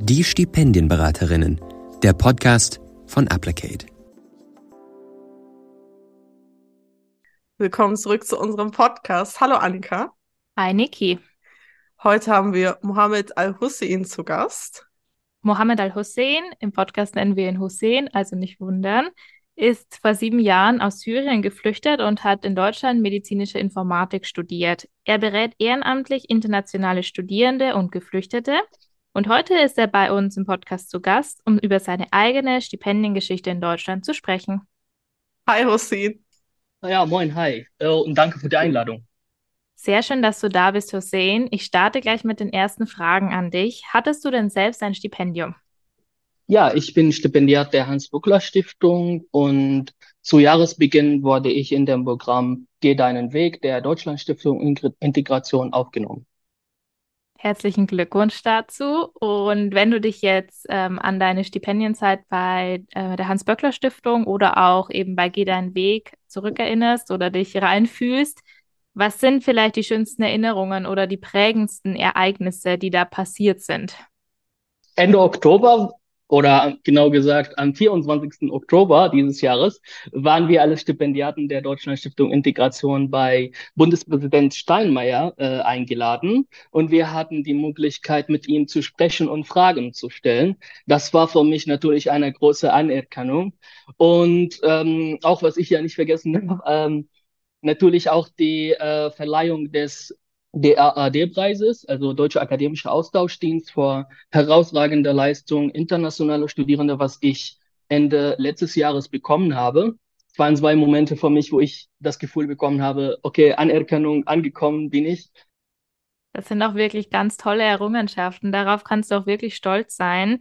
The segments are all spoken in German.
Die Stipendienberaterinnen, der Podcast von Applicate. Willkommen zurück zu unserem Podcast. Hallo Annika. Hi Niki. Heute haben wir Mohammed Al-Hussein zu Gast. Mohammed Al-Hussein, im Podcast nennen wir ihn Hussein, also nicht wundern, ist vor sieben Jahren aus Syrien geflüchtet und hat in Deutschland medizinische Informatik studiert. Er berät ehrenamtlich internationale Studierende und Geflüchtete. Und heute ist er bei uns im Podcast zu Gast, um über seine eigene Stipendiengeschichte in Deutschland zu sprechen. Hi Hussein. Ja, moin, hi. Äh, und danke für die Einladung. Sehr schön, dass du da bist, Hussein. Ich starte gleich mit den ersten Fragen an dich. Hattest du denn selbst ein Stipendium? Ja, ich bin Stipendiat der Hans-Buckler-Stiftung und zu Jahresbeginn wurde ich in dem Programm Geh deinen Weg der Deutschlandstiftung Integration aufgenommen. Herzlichen Glückwunsch dazu. Und wenn du dich jetzt ähm, an deine Stipendienzeit bei äh, der Hans-Böckler-Stiftung oder auch eben bei Geh deinen Weg zurückerinnerst oder dich reinfühlst, was sind vielleicht die schönsten Erinnerungen oder die prägendsten Ereignisse, die da passiert sind? Ende Oktober oder genau gesagt am 24. Oktober dieses Jahres waren wir alle Stipendiaten der Deutschen Stiftung Integration bei Bundespräsident Steinmeier äh, eingeladen und wir hatten die Möglichkeit, mit ihm zu sprechen und Fragen zu stellen. Das war für mich natürlich eine große Anerkennung und ähm, auch was ich ja nicht vergessen habe, ähm, natürlich auch die äh, Verleihung des DAAD-Preises, also Deutsche Akademische Austauschdienst vor herausragender Leistung internationaler Studierende, was ich Ende letztes Jahres bekommen habe. Es waren zwei Momente für mich, wo ich das Gefühl bekommen habe, okay, Anerkennung, angekommen bin ich. Das sind auch wirklich ganz tolle Errungenschaften. Darauf kannst du auch wirklich stolz sein.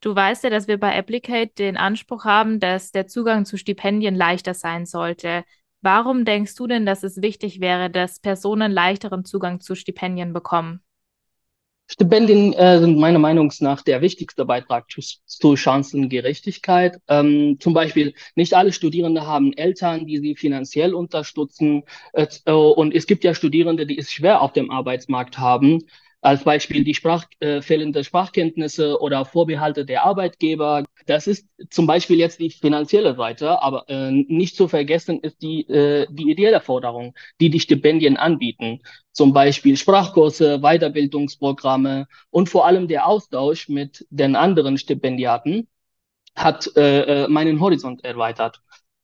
Du weißt ja, dass wir bei Applicate den Anspruch haben, dass der Zugang zu Stipendien leichter sein sollte. Warum denkst du denn, dass es wichtig wäre, dass Personen leichteren Zugang zu Stipendien bekommen? Stipendien äh, sind meiner Meinung nach der wichtigste Beitrag zu, zu Chancengerechtigkeit. Ähm, zum Beispiel, nicht alle Studierende haben Eltern, die sie finanziell unterstützen. Äh, und es gibt ja Studierende, die es schwer auf dem Arbeitsmarkt haben als Beispiel die Sprach, äh, fehlende Sprachkenntnisse oder Vorbehalte der Arbeitgeber. Das ist zum Beispiel jetzt die finanzielle Seite, aber äh, nicht zu vergessen ist die, äh, die ideelle Forderung, die die Stipendien anbieten. Zum Beispiel Sprachkurse, Weiterbildungsprogramme und vor allem der Austausch mit den anderen Stipendiaten hat äh, äh meinen Horizont erweitert.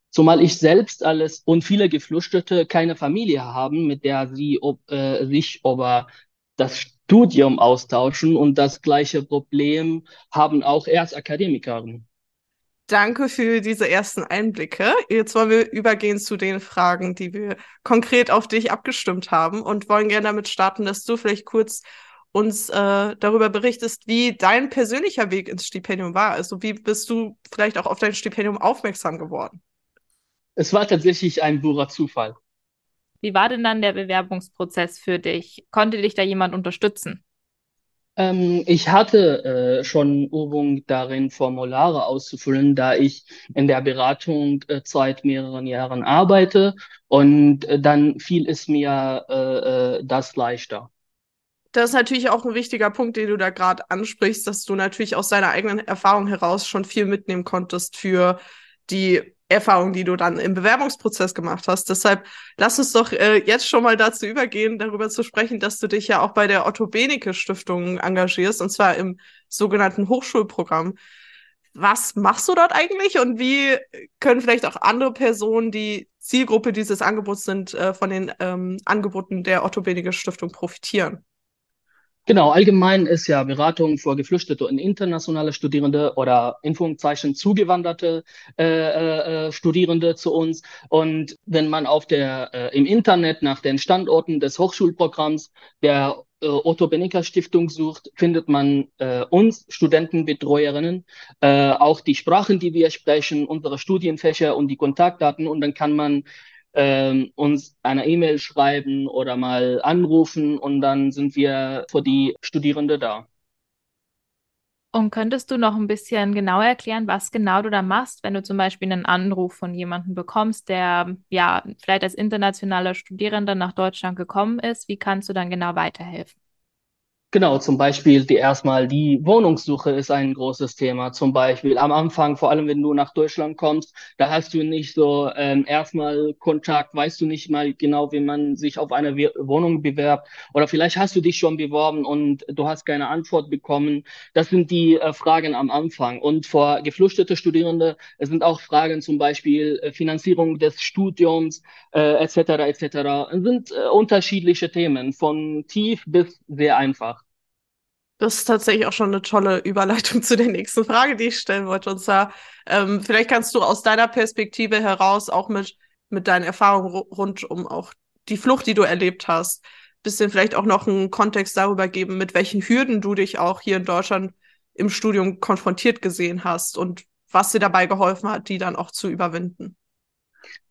Zumal ich selbst alles und viele Geflüchtete keine Familie haben, mit der sie ob, äh, sich über das Studium austauschen und das gleiche Problem haben auch Erstakademikerinnen. Danke für diese ersten Einblicke. Jetzt wollen wir übergehen zu den Fragen, die wir konkret auf dich abgestimmt haben und wollen gerne damit starten, dass du vielleicht kurz uns äh, darüber berichtest, wie dein persönlicher Weg ins Stipendium war. Also wie bist du vielleicht auch auf dein Stipendium aufmerksam geworden? Es war tatsächlich ein purer Zufall. Wie war denn dann der Bewerbungsprozess für dich? Konnte dich da jemand unterstützen? Ähm, ich hatte äh, schon Übung darin, Formulare auszufüllen, da ich in der Beratung äh, seit mehreren Jahren arbeite und äh, dann fiel es mir äh, äh, das leichter. Das ist natürlich auch ein wichtiger Punkt, den du da gerade ansprichst, dass du natürlich aus deiner eigenen Erfahrung heraus schon viel mitnehmen konntest für die Erfahrung, die du dann im Bewerbungsprozess gemacht hast. Deshalb lass uns doch äh, jetzt schon mal dazu übergehen, darüber zu sprechen, dass du dich ja auch bei der Otto Benecke Stiftung engagierst, und zwar im sogenannten Hochschulprogramm. Was machst du dort eigentlich und wie können vielleicht auch andere Personen, die Zielgruppe dieses Angebots sind, äh, von den ähm, Angeboten der Otto Benecke Stiftung profitieren? Genau, allgemein ist ja Beratung für Geflüchtete und internationale Studierende oder in Anführungszeichen zugewanderte äh, äh, äh, Studierende zu uns. Und wenn man auf der äh, im Internet nach den Standorten des Hochschulprogramms der äh, Otto Benecker Stiftung sucht, findet man äh, uns Studentenbetreuerinnen, äh, auch die Sprachen, die wir sprechen, unsere Studienfächer und die Kontaktdaten und dann kann man ähm, uns eine E-Mail schreiben oder mal anrufen und dann sind wir für die Studierende da. Und könntest du noch ein bisschen genauer erklären, was genau du da machst, wenn du zum Beispiel einen Anruf von jemandem bekommst, der ja vielleicht als internationaler Studierender nach Deutschland gekommen ist? Wie kannst du dann genau weiterhelfen? Genau, zum Beispiel die erstmal die Wohnungssuche ist ein großes Thema. Zum Beispiel am Anfang, vor allem wenn du nach Deutschland kommst, da hast du nicht so ähm, erstmal Kontakt, weißt du nicht mal genau, wie man sich auf eine Wohnung bewerbt. Oder vielleicht hast du dich schon beworben und du hast keine Antwort bekommen. Das sind die äh, Fragen am Anfang. Und vor geflüchtete Studierende es sind auch Fragen zum Beispiel äh, Finanzierung des Studiums äh, etc. etc. Es sind äh, unterschiedliche Themen von tief bis sehr einfach. Das ist tatsächlich auch schon eine tolle Überleitung zu der nächsten Frage, die ich stellen wollte. Und zwar, ähm, vielleicht kannst du aus deiner Perspektive heraus auch mit, mit deinen Erfahrungen rund um auch die Flucht, die du erlebt hast, bisschen vielleicht auch noch einen Kontext darüber geben, mit welchen Hürden du dich auch hier in Deutschland im Studium konfrontiert gesehen hast und was dir dabei geholfen hat, die dann auch zu überwinden.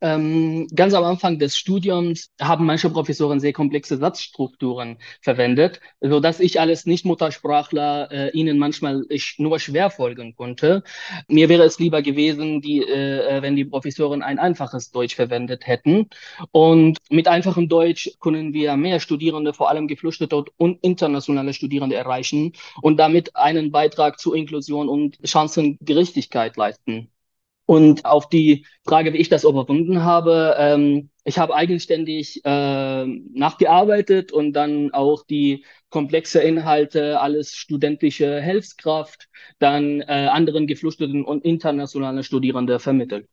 Ähm, ganz am Anfang des Studiums haben manche Professoren sehr komplexe Satzstrukturen verwendet, so dass ich als Nicht-Muttersprachler äh, ihnen manchmal nur schwer folgen konnte. Mir wäre es lieber gewesen, die, äh, äh, wenn die Professoren ein einfaches Deutsch verwendet hätten. Und mit einfachem Deutsch können wir mehr Studierende, vor allem Geflüchtete und internationale Studierende erreichen und damit einen Beitrag zur Inklusion und Chancengerechtigkeit leisten. Und auf die Frage, wie ich das überwunden habe, ähm, ich habe eigenständig äh, nachgearbeitet und dann auch die komplexe Inhalte, alles studentische Hilfskraft, dann äh, anderen Geflüchteten und internationalen Studierenden vermittelt.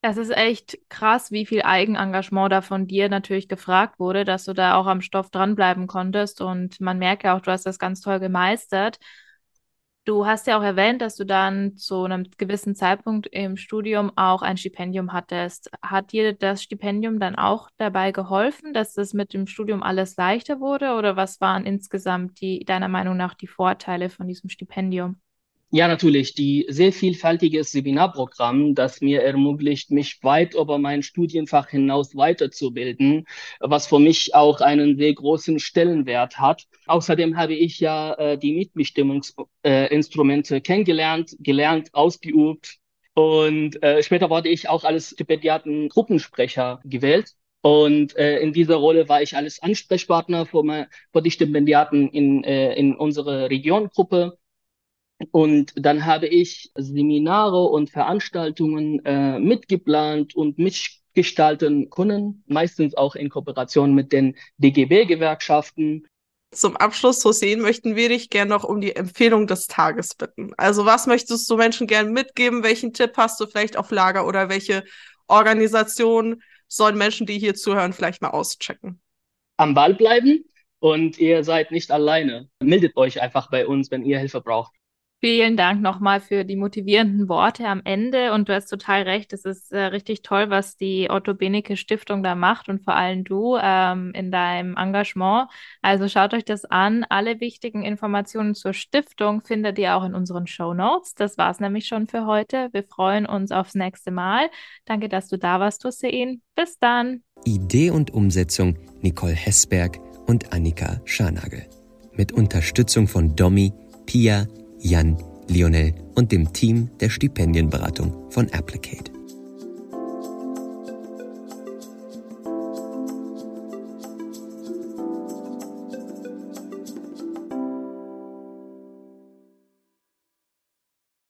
Das ist echt krass, wie viel Eigenengagement da von dir natürlich gefragt wurde, dass du da auch am Stoff dranbleiben konntest. Und man merkt ja auch, du hast das ganz toll gemeistert. Du hast ja auch erwähnt, dass du dann zu einem gewissen Zeitpunkt im Studium auch ein Stipendium hattest. Hat dir das Stipendium dann auch dabei geholfen, dass das mit dem Studium alles leichter wurde? Oder was waren insgesamt die, deiner Meinung nach die Vorteile von diesem Stipendium? Ja, natürlich. Die sehr vielfältige Seminarprogramm, das mir ermöglicht, mich weit über mein Studienfach hinaus weiterzubilden, was für mich auch einen sehr großen Stellenwert hat. Außerdem habe ich ja äh, die Mitbestimmungsinstrumente äh, kennengelernt, gelernt, ausgeübt. Und äh, später wurde ich auch als Stipendiaten Gruppensprecher gewählt. Und äh, in dieser Rolle war ich als Ansprechpartner für, mein, für die Stipendiaten in, äh, in unserer Regiongruppe. Und dann habe ich Seminare und Veranstaltungen äh, mitgeplant und mitgestalten können, meistens auch in Kooperation mit den DGB-Gewerkschaften. Zum Abschluss, Hussein, möchten wir dich gerne noch um die Empfehlung des Tages bitten. Also was möchtest du Menschen gerne mitgeben? Welchen Tipp hast du vielleicht auf Lager oder welche Organisation sollen Menschen, die hier zuhören, vielleicht mal auschecken? Am Ball bleiben und ihr seid nicht alleine. Meldet euch einfach bei uns, wenn ihr Hilfe braucht. Vielen Dank nochmal für die motivierenden Worte am Ende. Und du hast total recht, es ist äh, richtig toll, was die Otto Benecke Stiftung da macht und vor allem du ähm, in deinem Engagement. Also schaut euch das an. Alle wichtigen Informationen zur Stiftung findet ihr auch in unseren Show Notes. Das war's nämlich schon für heute. Wir freuen uns aufs nächste Mal. Danke, dass du da warst, Hussein. Bis dann. Idee und Umsetzung Nicole Hessberg und Annika Scharnagel. Mit Unterstützung von Domi, Pia, Jan, Lionel und dem Team der Stipendienberatung von Applicate.